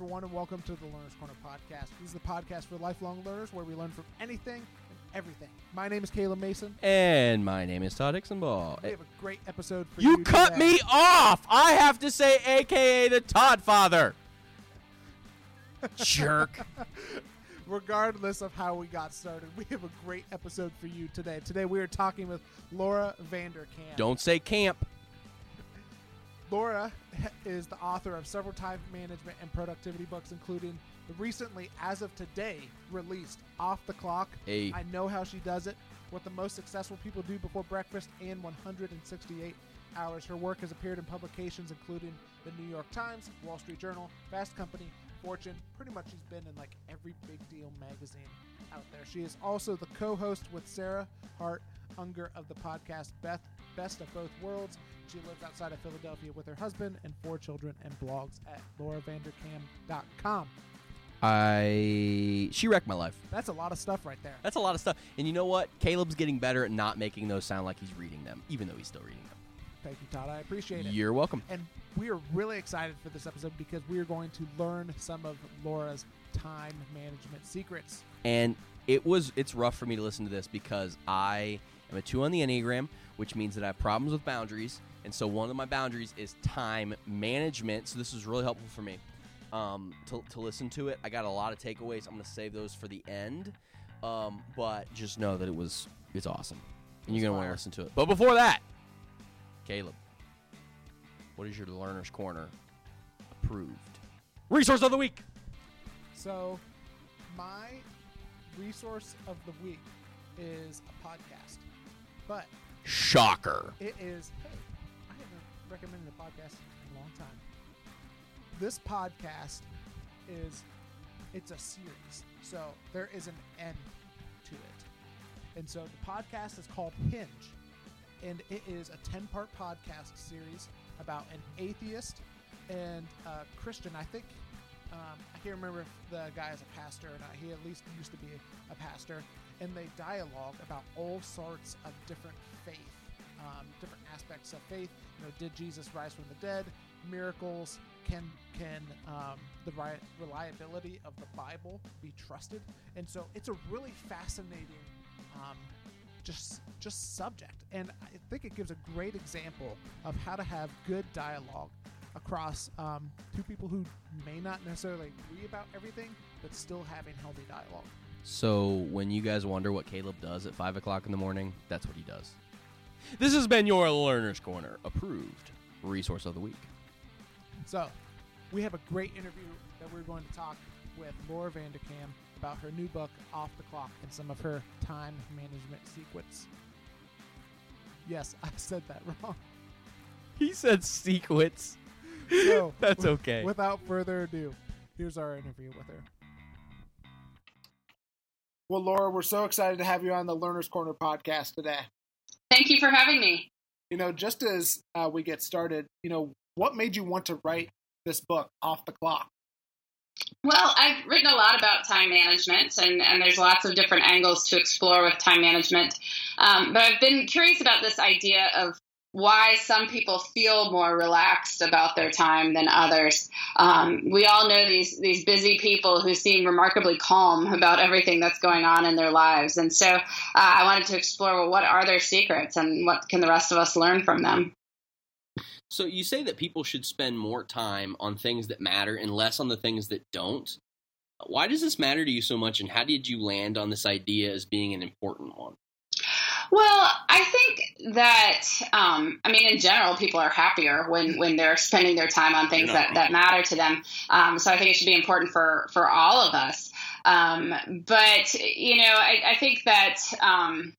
Everyone, and welcome to the Learner's Corner podcast. This is the podcast for lifelong learners where we learn from anything and everything. My name is Caleb Mason. And my name is Todd Ixenball. We have a great episode for you. You cut today. me off! I have to say, AKA the Todd Father. Jerk. Regardless of how we got started, we have a great episode for you today. Today we are talking with Laura Vanderkamp. Don't say camp. Laura is the author of several time management and productivity books, including the recently, as of today, released Off the Clock. Hey. I Know How She Does It, What the Most Successful People Do Before Breakfast, and 168 Hours. Her work has appeared in publications including the New York Times, Wall Street Journal, Fast Company, Fortune. Pretty much she's been in like every big deal magazine out there. She is also the co-host with Sarah Hart Unger of the podcast Beth Best of Both Worlds. She lives outside of Philadelphia with her husband and four children and blogs at lauravanderkam.com. I. She wrecked my life. That's a lot of stuff right there. That's a lot of stuff. And you know what? Caleb's getting better at not making those sound like he's reading them, even though he's still reading them. Thank you, Todd. I appreciate it. You're welcome. And we are really excited for this episode because we are going to learn some of Laura's time management secrets. and it was it's rough for me to listen to this because I am a two on the Enneagram, which means that I have problems with boundaries, and so one of my boundaries is time management. So this was really helpful for me um, to, to listen to it. I got a lot of takeaways. I'm going to save those for the end, um, but just know that it was it's awesome, and you're going to want to listen to it. But before that, Caleb, what is your learner's corner approved resource of the week? So, my resource of the week is a podcast, but Shocker. it is. Hey, I haven't recommended a podcast in a long time. This podcast is it's a series, so there is an end to it, and so the podcast is called Hinge, and it is a ten-part podcast series about an atheist and a Christian. I think um, I can't remember if the guy is a pastor or not. He at least used to be a pastor, and they dialogue about all sorts of different faith, um, different aspects of faith. You know, did Jesus rise from the dead? Miracles. Can can um, the ri- reliability of the Bible be trusted? And so it's a really fascinating, um, just just subject, and I think it gives a great example of how to have good dialogue across um, two people who may not necessarily agree about everything, but still having healthy dialogue. So when you guys wonder what Caleb does at five o'clock in the morning, that's what he does. This has been your Learner's Corner approved resource of the week. So, we have a great interview that we're going to talk with Laura Vanderkam about her new book, Off the Clock, and some of her time management secrets. Yes, I said that wrong. He said sequence. So, That's okay. Without further ado, here's our interview with her. Well, Laura, we're so excited to have you on the Learner's Corner podcast today. Thank you for having me. You know, just as uh, we get started, you know, what made you want to write this book, Off the Clock? Well, I've written a lot about time management, and, and there's lots of different angles to explore with time management. Um, but I've been curious about this idea of why some people feel more relaxed about their time than others. Um, we all know these these busy people who seem remarkably calm about everything that's going on in their lives, and so uh, I wanted to explore well, what are their secrets and what can the rest of us learn from them. So you say that people should spend more time on things that matter and less on the things that don't. Why does this matter to you so much, and how did you land on this idea as being an important one? Well, I think that um, I mean, in general, people are happier when when they're spending their time on things that, that matter to them. Um, so I think it should be important for for all of us. Um, but you know, I, I think that um,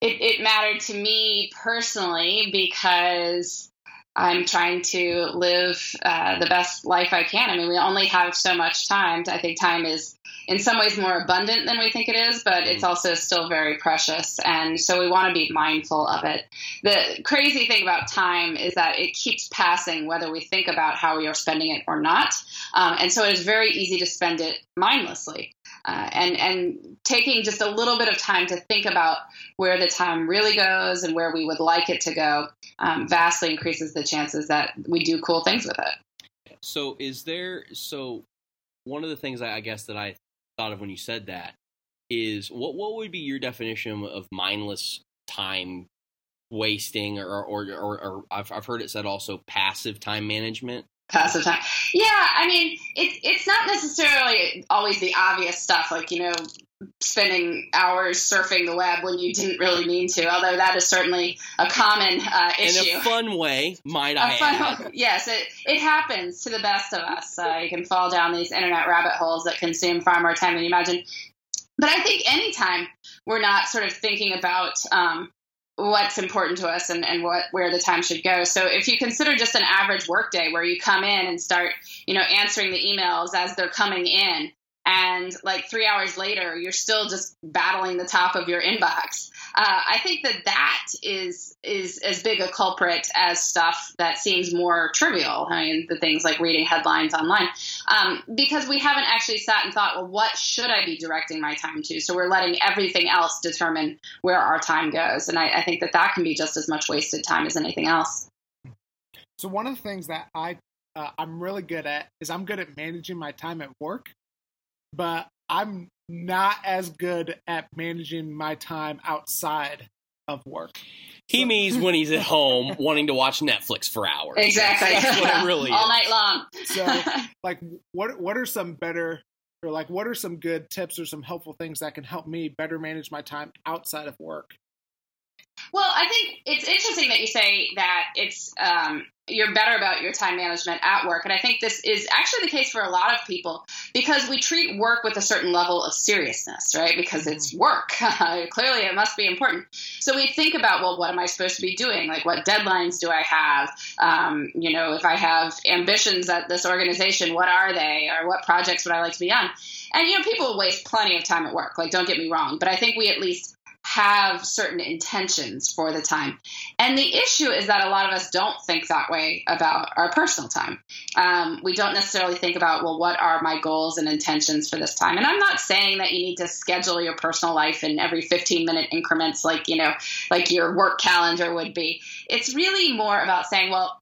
it, it mattered to me personally because I'm trying to live uh, the best life I can. I mean, we only have so much time. I think time is in some ways more abundant than we think it is, but it's also still very precious. And so we want to be mindful of it. The crazy thing about time is that it keeps passing whether we think about how we are spending it or not. Um, and so it is very easy to spend it mindlessly. Uh, and and taking just a little bit of time to think about where the time really goes and where we would like it to go um, vastly increases the chances that we do cool things with it. So is there so one of the things I guess that I thought of when you said that is what what would be your definition of mindless time wasting or or or, or I've I've heard it said also passive time management. Passive time. Yeah, I mean, it's it's not necessarily always the obvious stuff like, you know, spending hours surfing the web when you didn't really mean to, although that is certainly a common uh, issue. In a fun way, might I fun, add. Yes, it, it happens to the best of us. Uh, you can fall down these internet rabbit holes that consume far more time than you imagine. But I think anytime we're not sort of thinking about um, what's important to us and, and what where the time should go. So if you consider just an average workday where you come in and start, you know, answering the emails as they're coming in, and like three hours later you're still just battling the top of your inbox uh, i think that that is is as big a culprit as stuff that seems more trivial. I mean the things like reading headlines online. Um, because we haven't actually sat and thought well what should i be directing my time to? So we're letting everything else determine where our time goes. And i, I think that that can be just as much wasted time as anything else. So one of the things that i uh, I'm really good at is I'm good at managing my time at work but I'm not as good at managing my time outside of work. He so. means when he's at home wanting to watch Netflix for hours. Exactly. That's what it really All is. night long. so, like, what what are some better or like what are some good tips or some helpful things that can help me better manage my time outside of work? Well, I think it's interesting that you say that it's um, you're better about your time management at work, and I think this is actually the case for a lot of people because we treat work with a certain level of seriousness, right? Because it's mm-hmm. work. Clearly, it must be important. So we think about, well, what am I supposed to be doing? Like, what deadlines do I have? Um, you know, if I have ambitions at this organization, what are they, or what projects would I like to be on? And you know, people waste plenty of time at work. Like, don't get me wrong, but I think we at least have certain intentions for the time. And the issue is that a lot of us don't think that way about our personal time. Um, we don't necessarily think about, well, what are my goals and intentions for this time? And I'm not saying that you need to schedule your personal life in every 15 minute increments, like, you know, like your work calendar would be. It's really more about saying, well,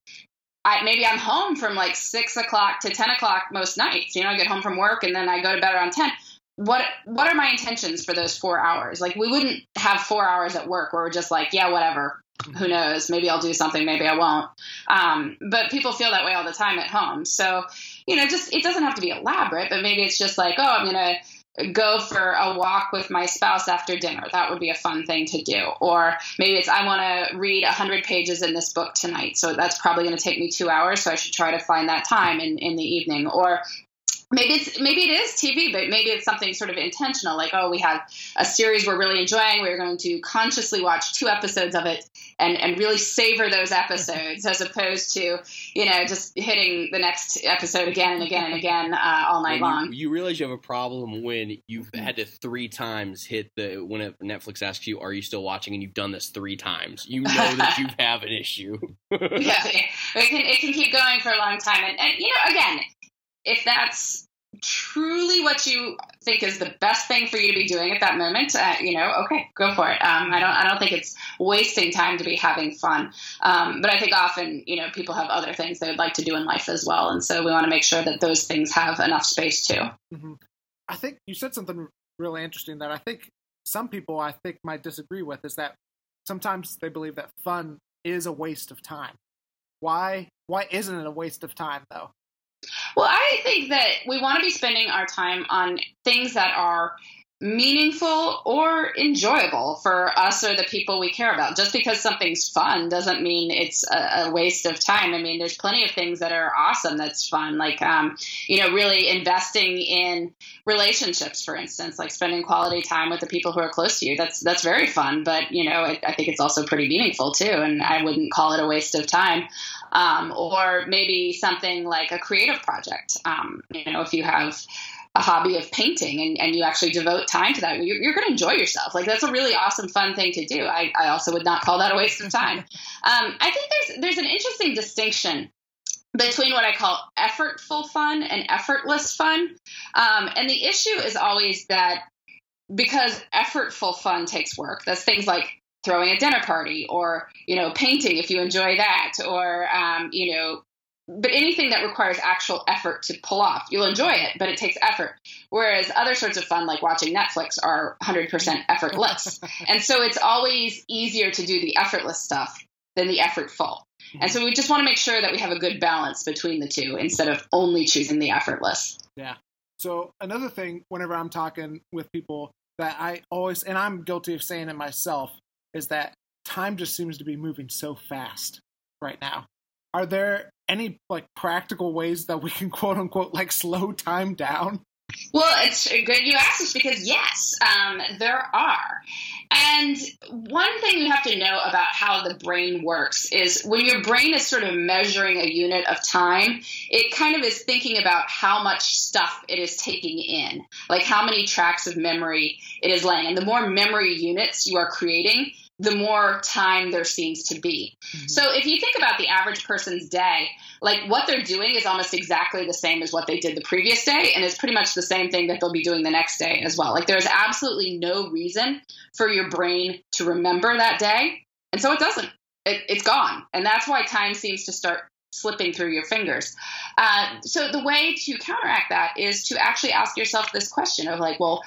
I, maybe I'm home from like six o'clock to 10 o'clock most nights. You know, I get home from work and then I go to bed around 10 what what are my intentions for those four hours? Like we wouldn't have four hours at work where we're just like, yeah, whatever. Who knows? Maybe I'll do something, maybe I won't. Um, but people feel that way all the time at home. So, you know, just it doesn't have to be elaborate, but maybe it's just like, oh, I'm gonna go for a walk with my spouse after dinner. That would be a fun thing to do. Or maybe it's I want to read 100 pages in this book tonight. So that's probably going to take me two hours. So I should try to find that time in, in the evening. Or maybe it's maybe it is TV, but maybe it's something sort of intentional, like oh, we have a series we're really enjoying. We're going to consciously watch two episodes of it and and really savor those episodes, as opposed to you know just hitting the next episode again and again and again uh, all night well, long. You, you, realize you have a problem when you've had to three times hit the when Netflix asks you, "Are you still watching?" and you've done this three times. You know that you have an issue. yeah, it can it can keep going for a long time, and, and you know again if that's truly what you think is the best thing for you to be doing at that moment, uh, you know, okay, go for it. Um, I don't, I don't think it's wasting time to be having fun. Um, but I think often, you know, people have other things they would like to do in life as well, and so we want to make sure that those things have enough space too. Mm-hmm. I think you said something really interesting that I think some people I think might disagree with is that sometimes they believe that fun is a waste of time. Why? Why isn't it a waste of time though? Well, I think that we want to be spending our time on things that are meaningful or enjoyable for us or the people we care about. Just because something's fun doesn't mean it's a, a waste of time. I mean, there's plenty of things that are awesome that's fun, like, um, you know, really investing in relationships, for instance, like spending quality time with the people who are close to you. That's, that's very fun, but, you know, I, I think it's also pretty meaningful too. And I wouldn't call it a waste of time. Um, or maybe something like a creative project. Um, you know, if you have a hobby of painting and, and you actually devote time to that, you're, you're going to enjoy yourself. Like that's a really awesome, fun thing to do. I, I also would not call that a waste of time. Um, I think there's there's an interesting distinction between what I call effortful fun and effortless fun. Um, and the issue is always that because effortful fun takes work, that's things like throwing a dinner party or, you know, painting if you enjoy that, or, um, you know, but anything that requires actual effort to pull off, you'll enjoy it, but it takes effort. Whereas other sorts of fun, like watching Netflix, are 100% effortless. and so it's always easier to do the effortless stuff than the effortful. And so we just want to make sure that we have a good balance between the two instead of only choosing the effortless. Yeah. So another thing, whenever I'm talking with people that I always, and I'm guilty of saying it myself, is that time just seems to be moving so fast right now. Are there any like practical ways that we can quote unquote like slow time down? Well, it's good you asked this because yes, um, there are. And one thing you have to know about how the brain works is when your brain is sort of measuring a unit of time, it kind of is thinking about how much stuff it is taking in, like how many tracks of memory it is laying. And the more memory units you are creating, the more time there seems to be. Mm-hmm. So if you think about the average person's day, like what they're doing is almost exactly the same as what they did the previous day and it's pretty much the same thing that they'll be doing the next day as well. Like there's absolutely no reason for your brain to remember that day. And so it doesn't. It, it's gone. And that's why time seems to start slipping through your fingers. Uh, so the way to counteract that is to actually ask yourself this question of like, well,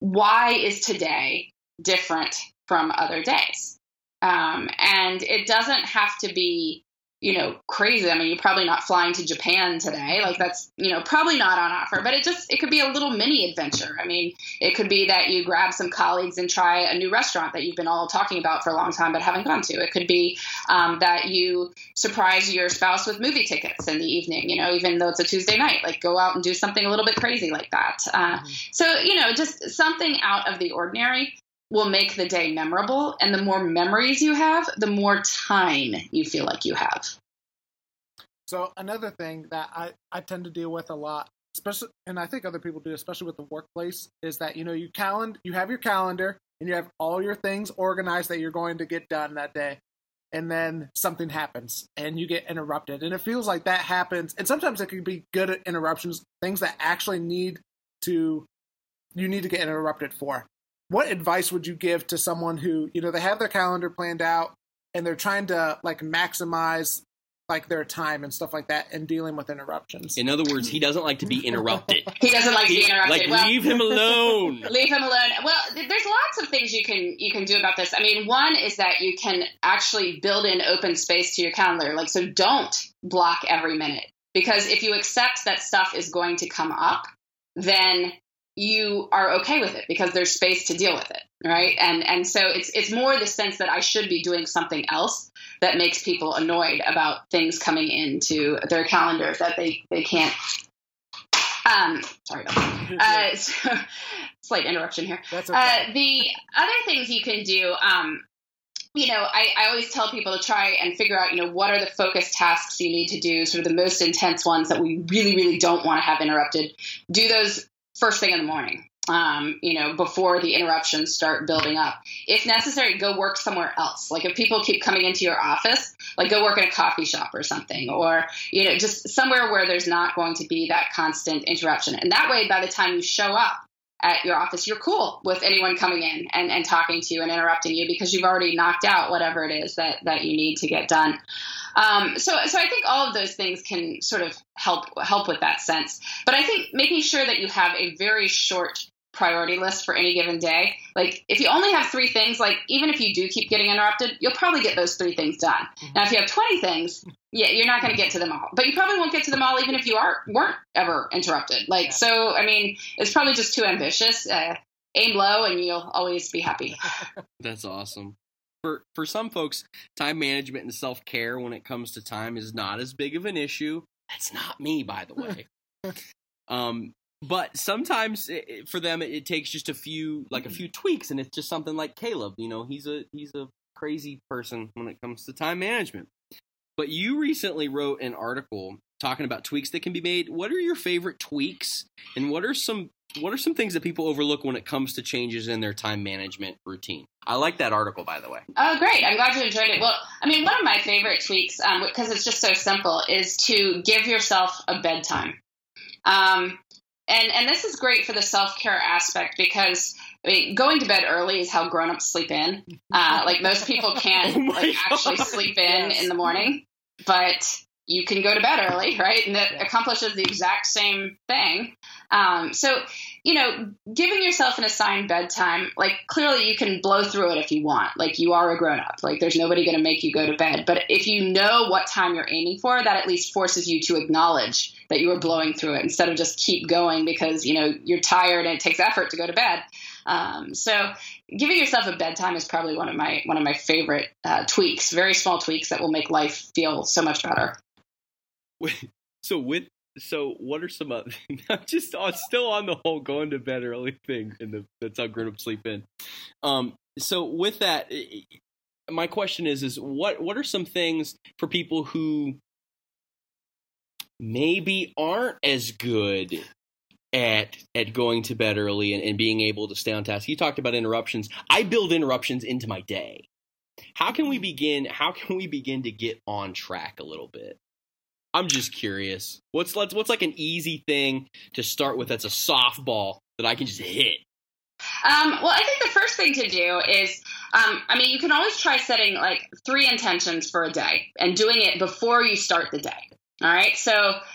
why is today different from other days. Um, and it doesn't have to be, you know, crazy. I mean, you're probably not flying to Japan today. Like that's, you know, probably not on offer, but it just, it could be a little mini adventure. I mean, it could be that you grab some colleagues and try a new restaurant that you've been all talking about for a long time, but haven't gone to. It could be um, that you surprise your spouse with movie tickets in the evening, you know, even though it's a Tuesday night, like go out and do something a little bit crazy like that. Uh, mm-hmm. So, you know, just something out of the ordinary will make the day memorable. And the more memories you have, the more time you feel like you have. So another thing that I, I tend to deal with a lot, especially and I think other people do, especially with the workplace, is that you know you calend you have your calendar and you have all your things organized that you're going to get done that day. And then something happens and you get interrupted. And it feels like that happens. And sometimes it can be good interruptions, things that actually need to you need to get interrupted for what advice would you give to someone who you know they have their calendar planned out and they're trying to like maximize like their time and stuff like that and dealing with interruptions. In other words, he doesn't like to be interrupted. he doesn't like to be interrupted. Like well, leave him alone. leave him alone. Well, there's lots of things you can you can do about this. I mean, one is that you can actually build in open space to your calendar. Like so don't block every minute because if you accept that stuff is going to come up, then you are okay with it because there's space to deal with it right and and so it's it's more the sense that i should be doing something else that makes people annoyed about things coming into their calendar that they they can't um sorry uh, so, slight interruption here That's okay. Uh, the other things you can do um you know, I, I always tell people to try and figure out, you know, what are the focus tasks you need to do, sort of the most intense ones that we really, really don't want to have interrupted. Do those first thing in the morning. Um, you know, before the interruptions start building up. If necessary, go work somewhere else. Like if people keep coming into your office, like go work in a coffee shop or something, or, you know, just somewhere where there's not going to be that constant interruption. And that way, by the time you show up at your office, you're cool with anyone coming in and, and talking to you and interrupting you because you've already knocked out whatever it is that, that you need to get done. Um, so, so I think all of those things can sort of help help with that sense. But I think making sure that you have a very short priority list for any given day. Like if you only have three things, like even if you do keep getting interrupted, you'll probably get those three things done. Mm-hmm. Now, if you have 20 things, yeah, you're not going to get to them all, but you probably won't get to them all even if you are weren't ever interrupted. Like, yeah. so, I mean, it's probably just too ambitious. Uh, aim low and you'll always be happy. That's awesome for for some folks, time management and self care when it comes to time is not as big of an issue. That's not me, by the way. um, but sometimes it, for them, it, takes just a few like a few tweaks, and it's just something like Caleb. You know, he's a he's a crazy person when it comes to time management. But you recently wrote an article talking about tweaks that can be made. What are your favorite tweaks, and what are some what are some things that people overlook when it comes to changes in their time management routine? I like that article, by the way. Oh, great. I'm glad you enjoyed it. Well, I mean, one of my favorite tweaks, because um, it's just so simple, is to give yourself a bedtime. Um, and, and this is great for the self care aspect because I mean, going to bed early is how grown ups sleep in. Uh, like most people can't oh like, actually sleep in yes. in the morning, but you can go to bed early, right? And that Yeah. accomplishes the exact same thing. Um, so, you know, giving yourself an assigned bedtime, like clearly you can blow through it if you want. Like you are a grown up. Like there's nobody going to make you go to bed. But if you know what time you're aiming for, that at least forces you to acknowledge that you are blowing through it instead of just keep going because, you know, you're tired and it takes effort to go to bed. Um, so giving yourself a bedtime is probably one of my one of my favorite uh, tweaks. Very small tweaks that will make life feel so much better. So with so what are some other I'm just I'm still on the whole going to bed early thing and the that's how grown up sleep in. Um so with that my question is is what what are some things for people who maybe aren't as good at at going to bed early and, and being able to stay on task. You talked about interruptions. I build interruptions into my day. How can we begin how can we begin to get on track a little bit? I'm just curious. What's let's what's like an easy thing to start with that's a softball that I can just hit? Um, well, I think the first thing to do is, um, I mean, you can always try setting like three intentions for a day and doing it before you start the day. All right. So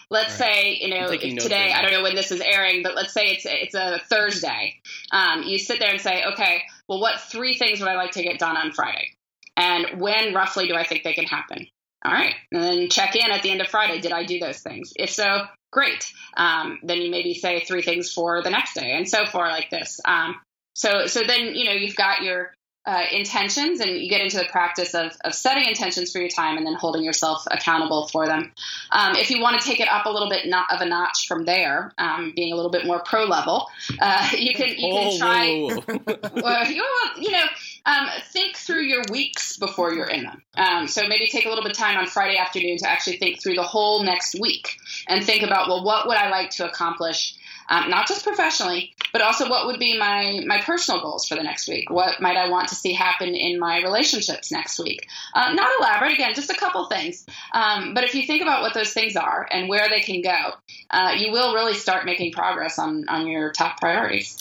let's Right. say you know I'm taking if notes today I don't know when this is airing, but let's say it's it's a Thursday. Um, you sit there and say, okay, well, what three things would I like to get done on Friday, and when roughly do I think they can happen? All right, and then check in at the end of Friday. Did I do those things? If so, great. Um, then you maybe say three things for the next day, and so forth like this. Um, so so then you know you've got your uh, intentions, and you get into the practice of, of setting intentions for your time, and then holding yourself accountable for them. Um, if you want to take it up a little bit not of a notch from there, um, being a little bit more pro level, uh, you can you can Oh, try well, you know, um, think through your weeks before you're in them. Um, so maybe take a little bit of time on Friday afternoon to actually think through the whole next week and think about, well, what would I like to accomplish, um, not just professionally, but also what would be my my personal goals for the next week? What might I want to see happen in my relationships next week? Uh, not elaborate, again, just a couple things. Um, but if you think about what those things are and where they can go, uh, you will really start making progress on on your top priorities.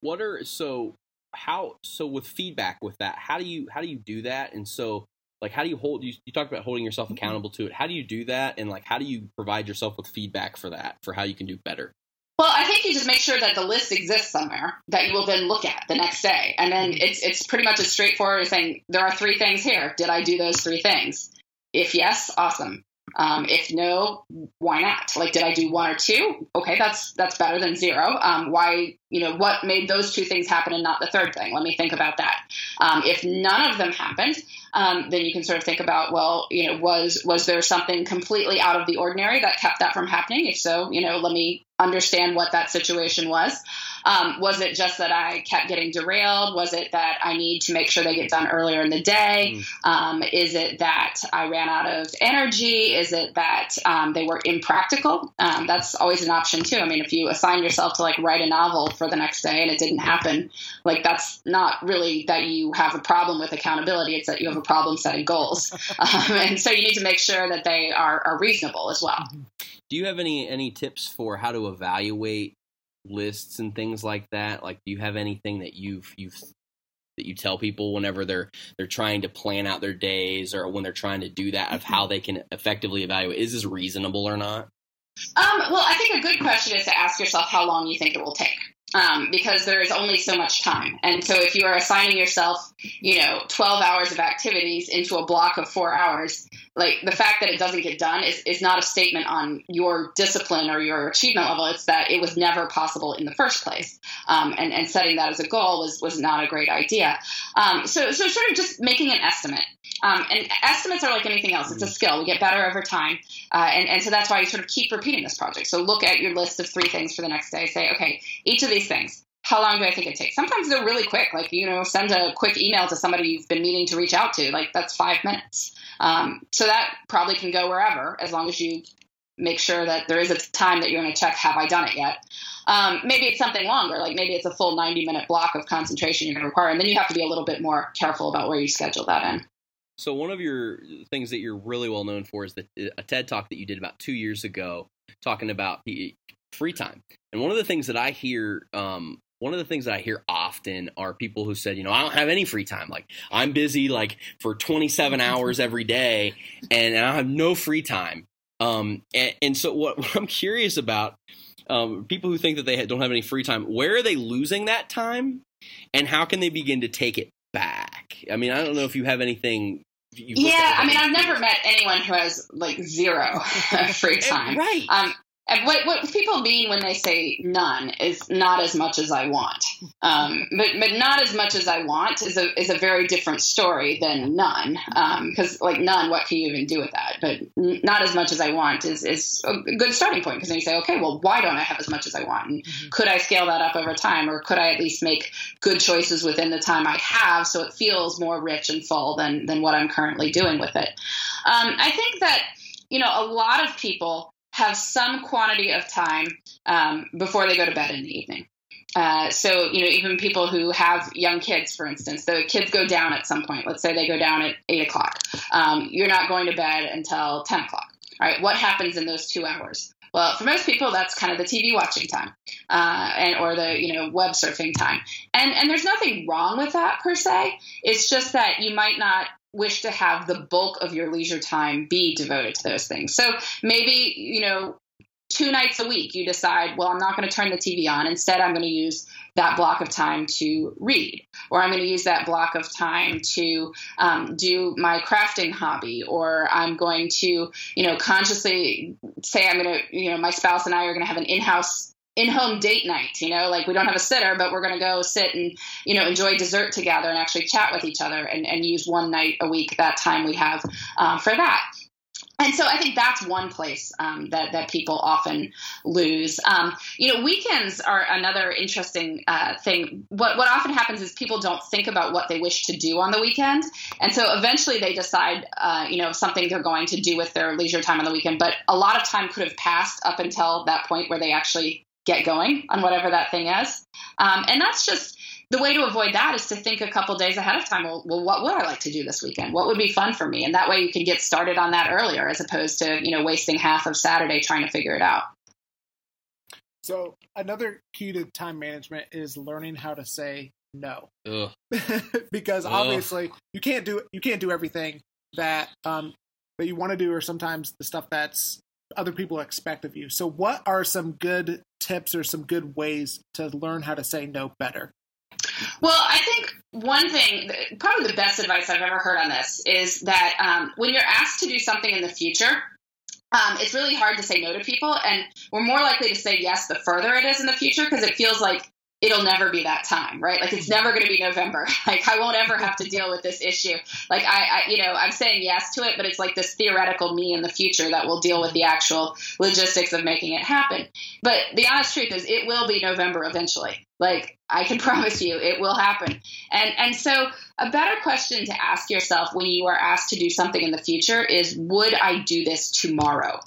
what are so how so with feedback with that how do you how do you do that? And so like how do you hold you, you talked about holding yourself mm-hmm. accountable to it. How do you do that? And like how do you provide yourself with feedback for that for how you can do better? Well, I think you just make sure that the list exists somewhere that you will then look at the next day, and then mm-hmm. it's it's pretty much as straightforward as saying there are three things here. Did I do those three things? If yes, awesome. Um, if no, why not? Like, did I do one or two? Okay, that's that's better than zero. Um, why? You know, what made those two things happen and not the third thing? Let me think about that. Um, if none of them happened, um, then you can sort of think about, well, you know, was was there something completely out of the ordinary that kept that from happening? If so, you know, let me understand what that situation was. Um, was it just that I kept getting derailed? Was it that I need to make sure they get done earlier in the day? Um, is it that I ran out of energy? Is it that um, they were impractical? Um, that's always an option too. I mean, if you assign yourself to like write a novel for the next day and it didn't happen, like that's not really that you have a problem with accountability. It's that you have a problem setting goals, um, and so you need to make sure that they are, are reasonable as well. Do you have any any tips for how to evaluate lists and things like that? Like do you have anything that you've you've that you tell people whenever they're they're trying to plan out their days or when they're trying to do that of how they can effectively evaluate? Is this reasonable or not? Um, well, I think a good question is to ask yourself how long you think it will take. Um, because there is only so much time. And so if you are assigning yourself, you know, 12 hours of activities into a block of four hours, like the fact that it doesn't get done is, is not a statement on your discipline or your achievement level. It's that it was never possible in the first place. Um, and, and setting that as a goal was, was not a great idea. Um, so, so sort of just making an estimate. Um, and estimates are like anything else. It's a skill. We get better over time. Uh, and, and so that's why you sort of keep repeating this project. So look at your list of three things for the next day. Say, okay, each of these things, how long do I think it takes? Sometimes they're really quick. Like, you know, send a quick email to somebody you've been meaning to reach out to. Like, that's five minutes. Um, so that probably can go wherever as long as you make sure that there is a time that you're going to check, have I done it yet? Um, maybe it's something longer, like maybe it's a full 90 minute block of concentration you're going to require. And then you have to be a little bit more careful about where you schedule that in. So one of your things that you're really well known for is the, a TED talk that you did about two years ago, talking about free time. And one of the things that I hear, um, one of the things that I hear often are people who said, you know, I don't have any free time. Like I'm busy like for 27 hours every day, and I have no free time. Um, and, and so what, what I'm curious about, um, people who think that they don't have any free time, where are they losing that time, and how can they begin to take it back? I mean, I don't know if you have anything. yeah, I mean, I've never met anyone who has like zero free time. right. Um, what, what people mean when they say none is not as much as I want. Um, but, but not as much as I want is a, is a very different story than none. Because, um, like, none, what can you even do with that? But not as much as I want is, is a good starting point because then you say, okay, well, why don't I have as much as I want? And mm-hmm. could I scale that up over time? Or could I at least make good choices within the time I have so it feels more rich and full than, than what I'm currently doing with it? Um, I think that, you know, a lot of people have some quantity of time um, before they go to bed in the evening. Uh, so, you know, even people who have young kids, for instance, the kids go down at some point. Let's say they go down at eight o'clock. Um, you're not going to bed until 10 o'clock. All right. What happens in those two hours? Well, for most people, that's kind of the TV watching time, uh, and or the you know web surfing time, and and there's nothing wrong with that per se. It's just that you might not wish to have the bulk of your leisure time be devoted to those things. So maybe, you know, two nights a week you decide, well, I'm not going to turn the TV on. Instead, I'm going to use that block of time to read, or I'm going to use that block of time to um, do my crafting hobby, or I'm going to, you know, consciously say I'm going to, you know, my spouse and I are going to have an in house in-home date night you know like we don't have a sitter but we're going to go sit and you know enjoy dessert together and actually chat with each other and, and use one night a week that time we have uh, for that and so I think that's one place um, that that people often lose. Um, you know, weekends are another interesting uh, thing. What what often happens is people don't think about what they wish to do on the weekend, and so eventually they decide, uh, you know, something they're going to do with their leisure time on the weekend. But a lot of time could have passed up until that point where they actually get going on whatever that thing is. Um, and that's just the way to avoid that is to think a couple days ahead of time. Well, well, what would I like to do this weekend? What would be fun for me? And that way you can get started on that earlier, as opposed to you know wasting half of Saturday trying to figure it out. So another key to time management is learning how to say no, because Ugh. obviously you can't do you can't do everything that um, that you want to do, or sometimes the stuff that's other people expect of you. So, what are some good tips or some good ways to learn how to say no better? Well, I think one thing, probably the best advice I've ever heard on this is that um, when you're asked to do something in the future, um, it's really hard to say no to people, and we're more likely to say yes the further it is in the future because it feels like it'll never be that time, right? Like it's never going to be November. Like I won't ever have to deal with this issue. Like I, I, you know, I'm saying yes to it, but it's like this theoretical me in the future that will deal with the actual logistics of making it happen. But the honest truth is, it will be November eventually. Like I can promise you, it will happen. And and so a better question to ask yourself when you are asked to do something in the future is, would I do this tomorrow?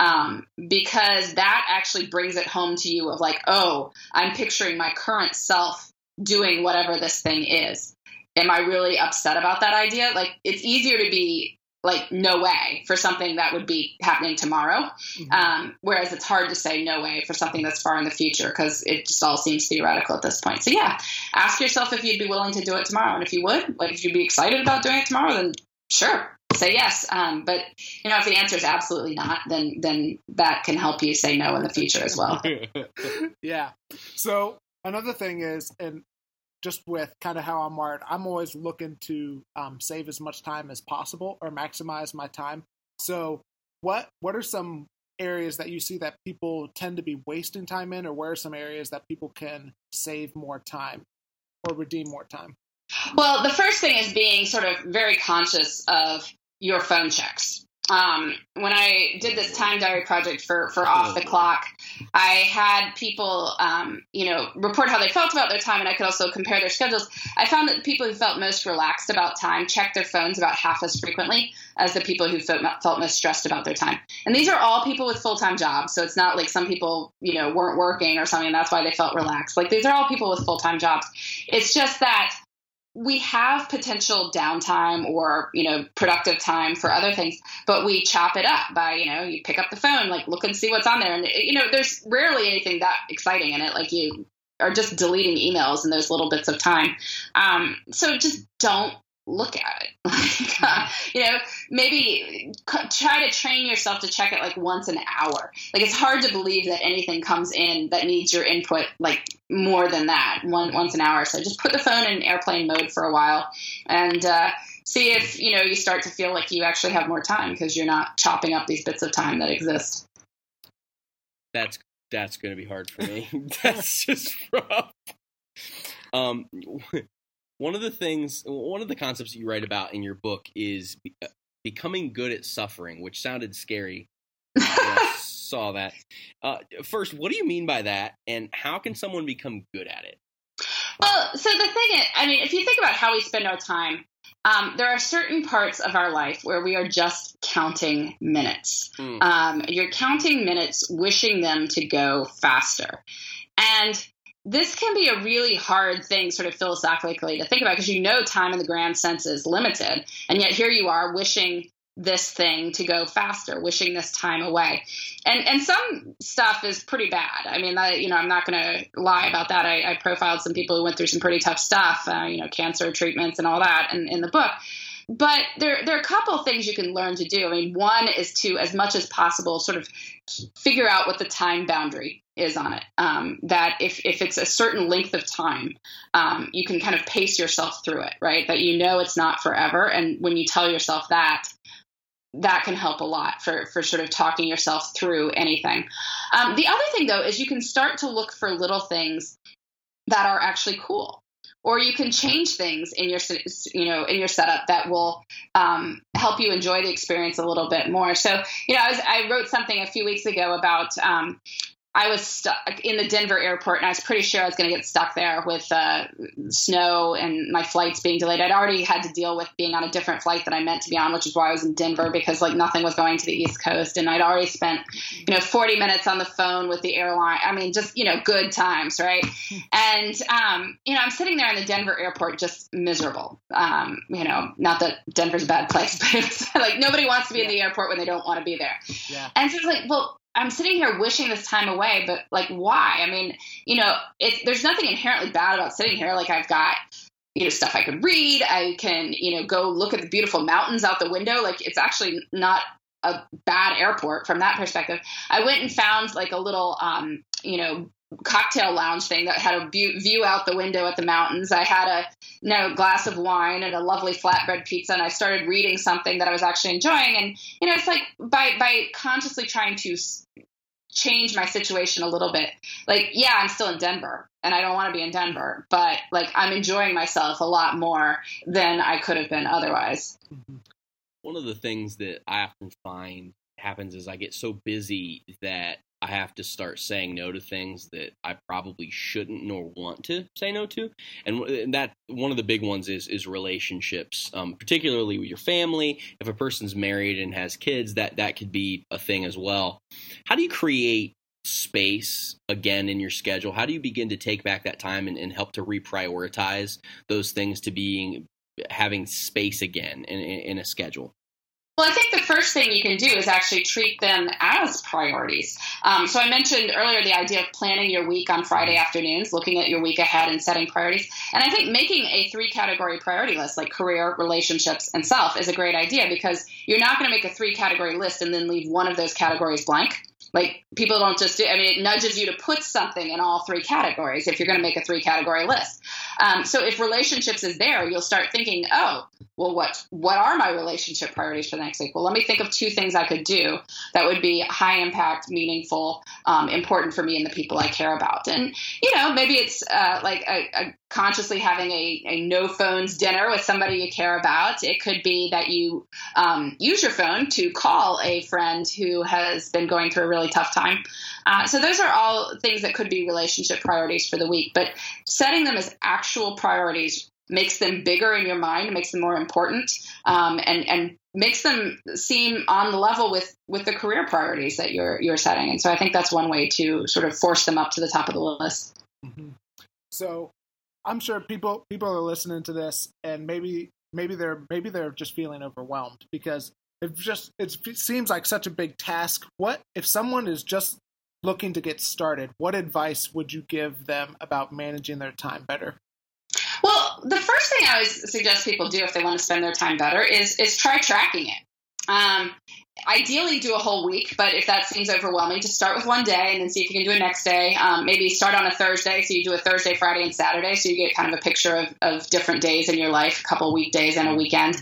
Um, because that actually brings it home to you of like, oh, I'm picturing my current self doing whatever this thing is. Am I really upset about that idea? Like, it's easier to be like, no way for something that would be happening tomorrow. Mm-hmm. Um, whereas it's hard to say no way for something that's far in the future because it just all seems theoretical at this point. So, yeah, ask yourself if you'd be willing to do it tomorrow. And if you would, like, if you'd be excited about doing it tomorrow, then sure, say yes. Um, but you know, if the answer is absolutely not, then then that can help you say no in the future as well. yeah. So another thing is, and just with kind of how I'm wired, I'm always looking to um, save as much time as possible or maximize my time. So what what are some areas that you see that people tend to be wasting time in, or where are some areas that people can save more time or redeem more time? Well, the first thing is being sort of very conscious of your phone checks. Um, when I did this time diary project for, for off the clock, I had people, um, you know, report how they felt about their time, and I could also compare their schedules. I found that the people who felt most relaxed about time checked their phones about half as frequently as the people who felt, felt most stressed about their time. And these are all people with full time jobs, so it's not like some people, you know, weren't working or something, and that's why they felt relaxed. Like these are all people with full time jobs. It's just that we have potential downtime or you know productive time for other things but we chop it up by you know you pick up the phone like look and see what's on there. And you know there's rarely anything that exciting in it like you are just deleting emails in those little bits of time. Um, so just don't look at it. like, uh, you know, maybe try to train yourself to check it like once an hour. Like it's hard to believe that anything comes in that needs your input like more than that one once an hour. So just put the phone in airplane mode for a while and uh, see if you know you start to feel like you actually have more time because you're not chopping up these bits of time that exist. That's that's going to be hard for me. that's just rough. Um, one of the things, one of the concepts you write about in your book is uh, becoming good at suffering, which sounded scary. I saw that. Uh, first, what do you mean by that, and how can someone become good at it? Well, so the thing is, I mean, if you think about how we spend our time, um, there are certain parts of our life where we are just counting minutes. Mm. Um, you're counting minutes, wishing them to go faster. And this can be a really hard thing, sort of philosophically, to think about because you know time in the grand sense is limited. And yet here you are wishing this thing to go faster, wishing this time away. And and some stuff is pretty bad. I mean, I, you know, I'm not going to lie about that. I, I, profiled some people who went through some pretty tough stuff, uh, you know, cancer treatments and all that in, in the book. But there, there are a couple things you can learn to do. I mean, one is to, as much as possible, sort of figure out what the time boundary is on it. Um, that if, if it's a certain length of time, um, you can kind of pace yourself through it, right? That you know it's not forever. And when you tell yourself that, that can help a lot for, for sort of talking yourself through anything. Um, the other thing, though, is you can start to look for little things that are actually cool. Or you can change things in your, you know, in your setup that will um, help you enjoy the experience a little bit more. So, you know, I, was, I wrote something a few weeks ago about um, I was stuck in the Denver airport, and I was pretty sure I was going to get stuck there with uh, snow and my flights being delayed. I'd already had to deal with being on a different flight that I meant to be on, which is why I was in Denver because like nothing was going to the East Coast, and I'd already spent you know 40 minutes on the phone with the airline. I mean, just you know, good times, right? and um, you know, I'm sitting there in the Denver airport, just miserable. Um, you know, not that Denver's a bad place, but it's like nobody wants to be yeah. in the airport when they don't want to be there. Yeah. And so it's like, well I'm sitting here wishing this time away, but like, why? I mean, you know, it, there's nothing inherently bad about sitting here. Like, I've got, you know, stuff I could read. I can, you know, go look at the beautiful mountains out the window. Like, it's actually not a bad airport from that perspective. I went and found like a little, um, you know, cocktail lounge thing that had a view out the window at the mountains. I had a you know, glass of wine and a lovely flatbread pizza, and I started reading something that I was actually enjoying. And you know, it's like by by consciously trying to change my situation a little bit. Like, yeah, I'm still in Denver, and I don't want to be in Denver, but like I'm enjoying myself a lot more than I could have been otherwise. Mm-hmm. One of the things that I often find happens is I get so busy that I have to start saying no to things that I probably shouldn't nor want to say no to, and that one of the big ones is is relationships, um, particularly with your family. If a person's married and has kids, that that could be a thing as well. How do you create space again in your schedule? How do you begin to take back that time and, and help to reprioritize those things to being having space again in, in, in a schedule? Well, I think first thing you can do is actually treat them as priorities. Um, so I mentioned earlier the idea of planning your week on Friday afternoons, looking at your week ahead and setting priorities. And I think making a three category priority list, like career, relationships, and self, is a great idea because you're not going to make a three category list and then leave one of those categories blank. Like people don't just do. I mean, it nudges you to put something in all three categories if you're going to make a three category list. Um, so if relationships is there, you'll start thinking, oh, well, what what are my relationship priorities for the next week? Well, let me think of two things I could do that would be high impact, meaningful, um, important for me and the people I care about. And you know, maybe it's uh, like a, a consciously having a, a, no phones dinner with somebody you care about. It could be that you um, use your phone to call a friend who has been going through a really tough time. Uh, so those are all things that could be relationship priorities for the week. But setting them as actual priorities makes them bigger in your mind, makes them more important, um, and and makes them seem on the level with with the career priorities that you're you're setting. And so I think that's one way to sort of force them up to the top of the list. Mm-hmm. So I'm sure people people are listening to this, and maybe maybe they're maybe they're just feeling overwhelmed because it just it seems like such a big task. What if someone is just looking to get started? What advice would you give them about managing their time better? Well, the first thing I always suggest people do if they want to spend their time better is is try tracking it. Um, ideally, do a whole week, but if that seems overwhelming, just start with one day and then see if you can do it next day. Um, maybe start on a Thursday, so you do a Thursday, Friday, and Saturday, so you get kind of a picture of, of different days in your life, a couple weekdays and a weekend.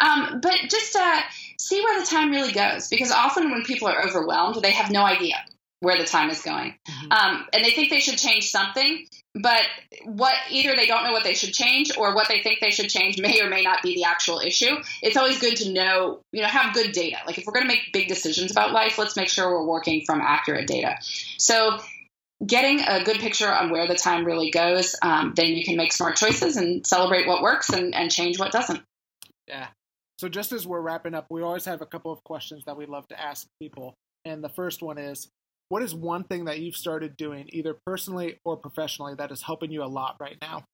Um, but just uh, see where the time really goes, because often when people are overwhelmed, they have no idea where the time is going. Mm-hmm. Um, and they think they should change something, but what either they don't know what they should change or what they think they should change may or may not be the actual issue. It's always good to know, you know, have good data. Like if we're going to make big decisions about life, let's make sure we're working from accurate data. So getting a good picture on where the time really goes, um, then you can make smart choices and celebrate what works and, and change what doesn't. Yeah. So just as we're wrapping up, we always have a couple of questions that we love to ask people. And the first one is what is one thing that you've started doing, either personally or professionally, that is helping you a lot right now?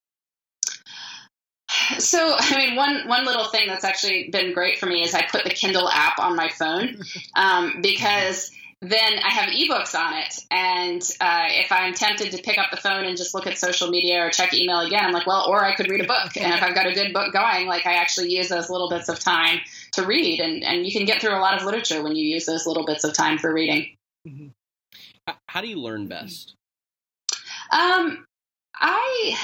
So, I mean, one one little thing that's actually been great for me is I put the Kindle app on my phone um, because then I have ebooks on it, and uh, if I'm tempted to pick up the phone and just look at social media or check email again, I'm like, well, or I could read a book, and if I've got a good book going, like I actually use those little bits of time to read, and and you can get through a lot of literature when you use those little bits of time for reading. Mm-hmm. How do you learn best? Um, I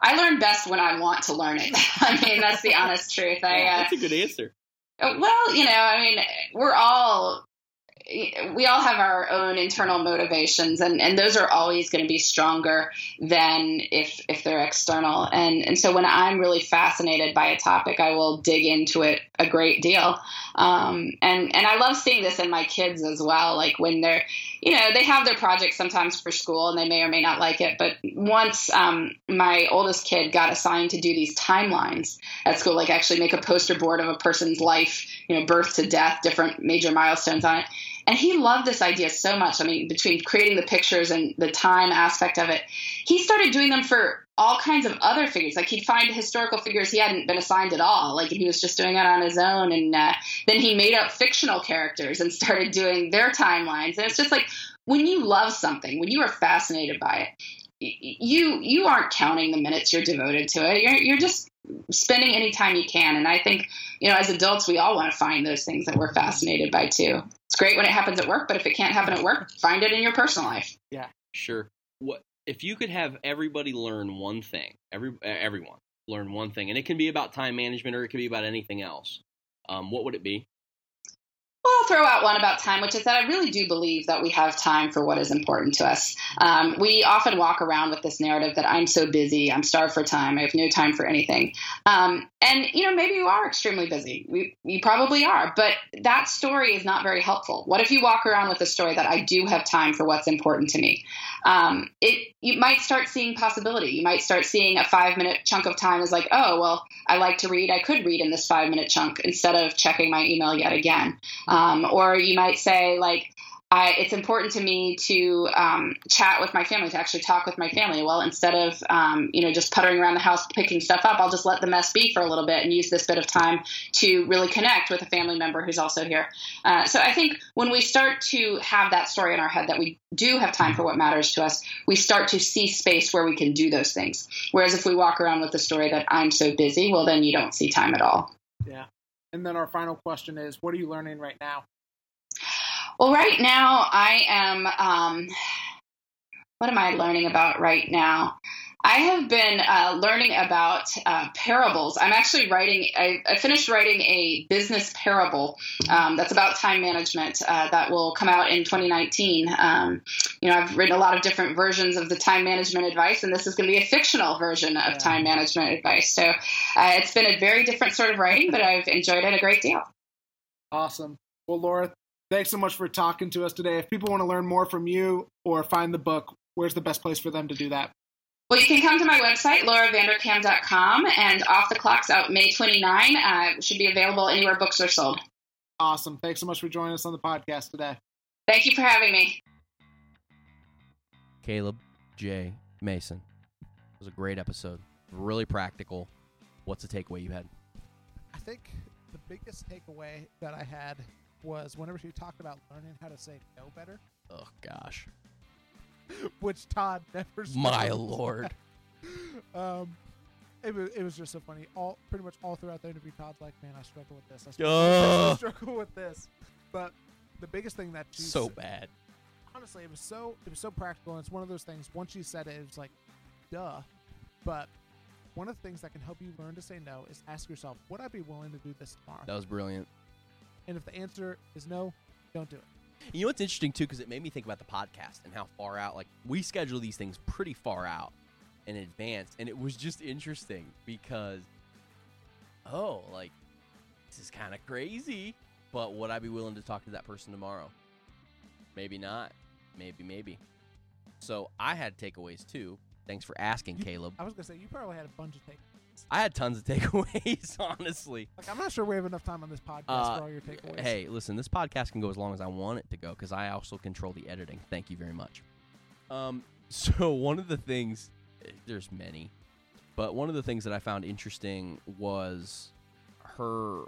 I learn best when I want to learn it. I mean, that's the honest truth. I, uh, that's a good answer. Well, you know, I mean, we're all we all have our own internal motivations and, and those are always going to be stronger than if if they're external. And and so when i'm really fascinated by a topic i will dig into it a great deal. Um, and and i love seeing this in my kids as well like when they're you know they have their projects sometimes for school and they may or may not like it but once um, my oldest kid got assigned to do these timelines at school like actually make a poster board of a person's life you know birth to death different major milestones on it and he loved this idea so much. I mean, between creating the pictures and the time aspect of it, he started doing them for all kinds of other figures. Like he'd find historical figures he hadn't been assigned at all. Like he was just doing it on his own. And uh, then he made up fictional characters and started doing their timelines. And it's just like when you love something, when you are fascinated by it, you you aren't counting the minutes you're devoted to it. You're you're just spending any time you can. And I think you know, as adults, we all want to find those things that we're fascinated by too. It's great when it happens at work, but if it can't happen at work, find it in your personal life. Yeah, sure. What if you could have everybody learn one thing? Every everyone learn one thing, and it can be about time management or it could be about anything else. Um, what would it be? Well, I'll throw out one about time, which is that I really do believe that we have time for what is important to us. Um, we often walk around with this narrative that I'm so busy, I'm starved for time, I have no time for anything. Um, and, you know, maybe you are extremely busy. We, you probably are, but that story is not very helpful. What if you walk around with a story that I do have time for what's important to me? Um, it you might start seeing possibility. You might start seeing a five minute chunk of time as like, oh, well, I like to read. I could read in this five minute chunk instead of checking my email yet again. Um, or you might say, like, I, it's important to me to um, chat with my family, to actually talk with my family. Well, instead of um, you know just puttering around the house picking stuff up, I'll just let the mess be for a little bit and use this bit of time to really connect with a family member who's also here. Uh, so I think when we start to have that story in our head that we do have time for what matters to us, we start to see space where we can do those things. Whereas if we walk around with the story that I'm so busy, well, then you don't see time at all. Yeah. And then our final question is, what are you learning right now? Well, right now I am. Um, what am I learning about right now? I have been uh, learning about uh, parables. I'm actually writing, I, I, finished writing a business parable um, that's about time management uh, that will come out in 2019. Um, you know, I've written a lot of different versions of the time management advice, and this is going to be a fictional version of yeah. time management advice. So uh, it's been a very different sort of writing, but I've enjoyed it a great deal. Awesome. Well, Laura, Thanks so much for talking to us today. If people want to learn more from you or find the book, where's the best place for them to do that? Well, you can come to my website, lauravanderkam.com, and Off the Clock's out May 29. Uh, should be available anywhere books are sold. Awesome. Thanks so much for joining us on the podcast today. Thank you for having me. Caleb J. Mason. It was a great episode. Really practical. What's the takeaway you had? I think the biggest takeaway that I had was whenever she talked about learning how to say no better. Oh gosh. Which Todd never. Said My lord. um, it was it was just so funny. All pretty much all throughout the interview, Todd's like, "Man, I struggle with this. I struggle, with, this, I struggle with this." But the biggest thing that she So s- bad. honestly, it was so it was so practical, and it's one of those things. Once you said it, it was like, duh. But one of the things that can help you learn to say no is ask yourself, would I be willing to do this tomorrow? That was brilliant. And if the answer is no, don't do it. You know what's interesting too, because it made me think about the podcast and how far out. Like we schedule these things pretty far out in advance, and it was just interesting because, oh, like this is kind of crazy. But would I be willing to talk to that person tomorrow? Maybe not. Maybe maybe. So I had takeaways too. Thanks for asking, You- Caleb. I was gonna say you probably had a bunch of take. I had tons of takeaways, honestly. Like I'm not sure we have enough time on this podcast Uh, for all your takeaways. Hey, listen, this podcast can go as long as I want it to go because I also control the editing. Thank you very much. Um, so one of the things, eh, there's many, but one of the things that I found interesting was her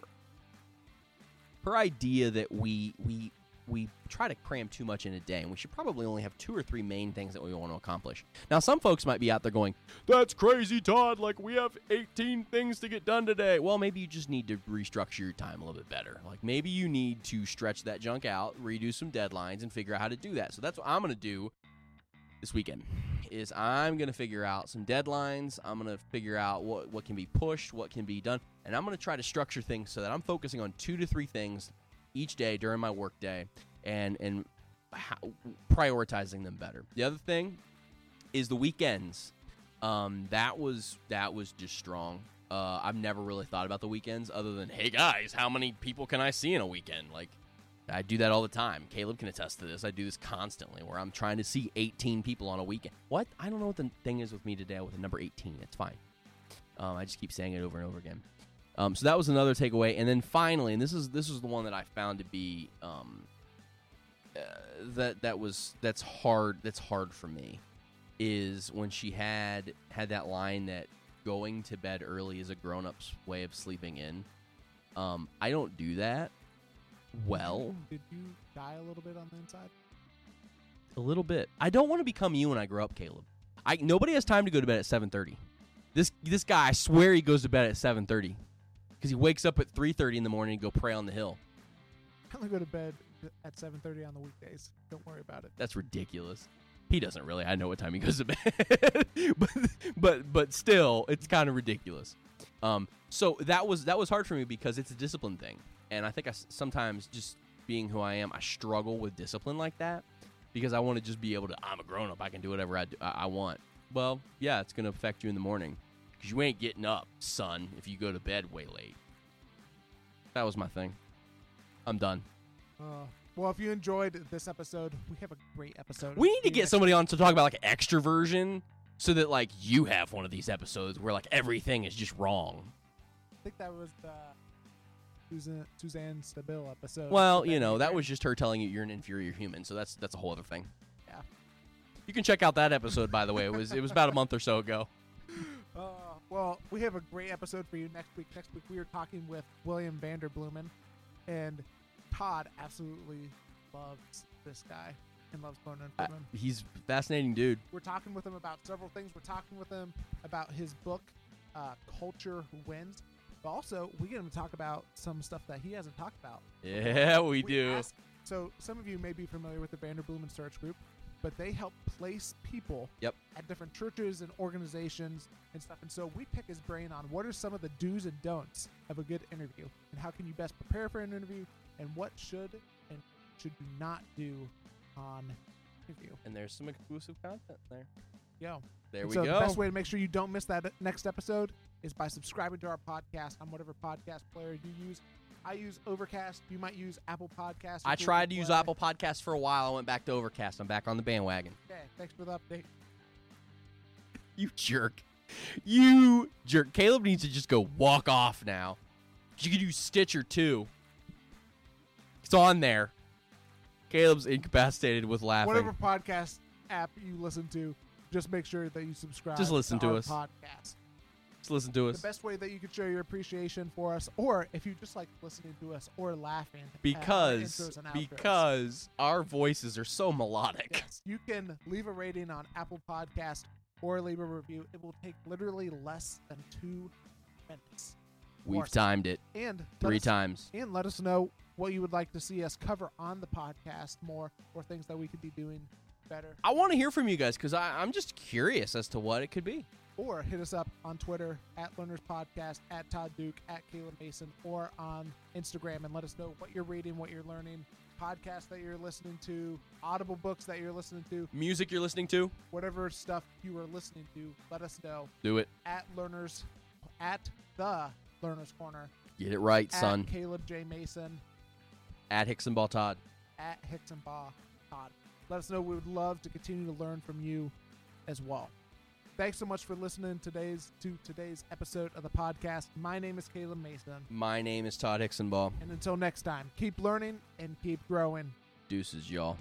her idea that we we we try to cram too much in a day, and we should probably only have two or three main things that we want to accomplish. Now, some folks might be out there going, "That's crazy, Todd! Like we have 18 things to get done today." Well, maybe you just need to restructure your time a little bit better. Like maybe you need to stretch that junk out, redo some deadlines, and figure out how to do that. So that's what I'm going to do this weekend. Is I'm going to figure out some deadlines. I'm going to figure out what what can be pushed, what can be done, and I'm going to try to structure things so that I'm focusing on two to three things each day during my work day and and how, prioritizing them better. The other thing is the weekends. Um, that was that was just strong. Uh, I've never really thought about the weekends other than, hey guys, how many people can I see in a weekend? Like, I do that all the time. Caleb can attest to this. I do this constantly, where I'm trying to see 18 people on a weekend. What? I don't know what the thing is with me today with the number 18. It's fine. Um, I just keep saying it over and over again. Um, so that was another takeaway, and then finally, and this is this is the one that I found to be um, uh, that that was that's hard that's hard for me is when she had had that line that going to bed early is a grown up's way of sleeping in. Um, I don't do that well. Did you die a little bit on the inside? A little bit. I don't want to become you when I grow up, Caleb. I nobody has time to go to bed at seven thirty. This this guy, I swear, he goes to bed at seven thirty because he wakes up at three thirty in the morning to go pray on the hill. I only go to bed at 7:30 on the weekdays. Don't worry about it. That's ridiculous. He doesn't really. I know what time he goes to bed, but but but still, it's kind of ridiculous. Um, so that was that was hard for me because it's a discipline thing, and I think I sometimes just being who I am, I struggle with discipline like that because I want to just be able to. I'm a grown up. I can do whatever I do, I, I want. Well, yeah, it's going to affect you in the morning because you ain't getting up, son, if you go to bed way late. That was my thing. I'm done. Uh, well, if you enjoyed this episode, we have a great episode. We need to get somebody on to talk about like extroversion so that like you have one of these episodes where like everything is just wrong. I think that was the Suzanne, Suzanne Stabile episode. Well, you know, that was just her telling you you're an inferior human, so that's that's a whole other thing. Yeah. You can check out that episode by the way. It was it was about a month or so ago. Uh, well, we have a great episode for you next week. Next week, we are talking with William Vanderbloemen, and Todd absolutely loves this guy and loves Bonin Uh, from him. he's a fascinating dude. We're talking with him about several things. We're talking with him about his book, uh, Culture Wins. But also, we get him to talk about some stuff that he hasn't talked about. Yeah, we do. ask- so some of you may be familiar with the Vanderbloemen Search Group, but they help place people Yep. at different churches and organizations and stuff. And so we pick his brain on what are some of the do's and don'ts of a good interview, and how can you best prepare for an interview, and what should and should you not do on interview. And there's some exclusive content there. Yo. There And we so go. the best way to make sure you don't miss that next episode is by subscribing to our podcast on whatever podcast player you use. I use Overcast. You might use Apple Podcast. I Google tried to use Apple Podcast for a while. I went back to Overcast. I'm back on the bandwagon. Okay, thanks for the update. You jerk. You jerk. Caleb needs to just go walk off now. You could use Stitcher too. It's on there. Caleb's incapacitated with laughing. Whatever podcast app you listen to, just make sure that you subscribe. Just listen to our us. Podcast. Just listen to us. The best way that you can show your appreciation for us, or if you just like listening to us or laughing, Because intros and outros. because our voices are so melodic. Yes, you can leave a rating on Apple Podcast or leave a review. It will take literally less than two minutes. We've timed it And three us- times. And let us know what you would like to see us cover on the podcast more, or things that we could be doing better. I want to hear from you guys because I'm just curious as to what it could be. Or hit us up on Twitter at Learners Podcast, at Todd Duke, at Caleb Mason, or on Instagram and let us know what you're reading, what you're learning, podcasts that you're listening to, audible books that you're listening to, Music you're listening to? whatever stuff you are listening to. Let us know Do it. at Learners, at the Learners Corner, Get it right, son. Caleb J Mason, At Hickson Ball Todd. at Hicksonbaugh Todd. Let us know. We would love to continue to learn from you as well. Thanks so much for listening today's to today's episode of the podcast. My name is Caleb Mason, My name is Todd Hicksonball. And until next time, keep learning and keep growing. Deuces, y'all.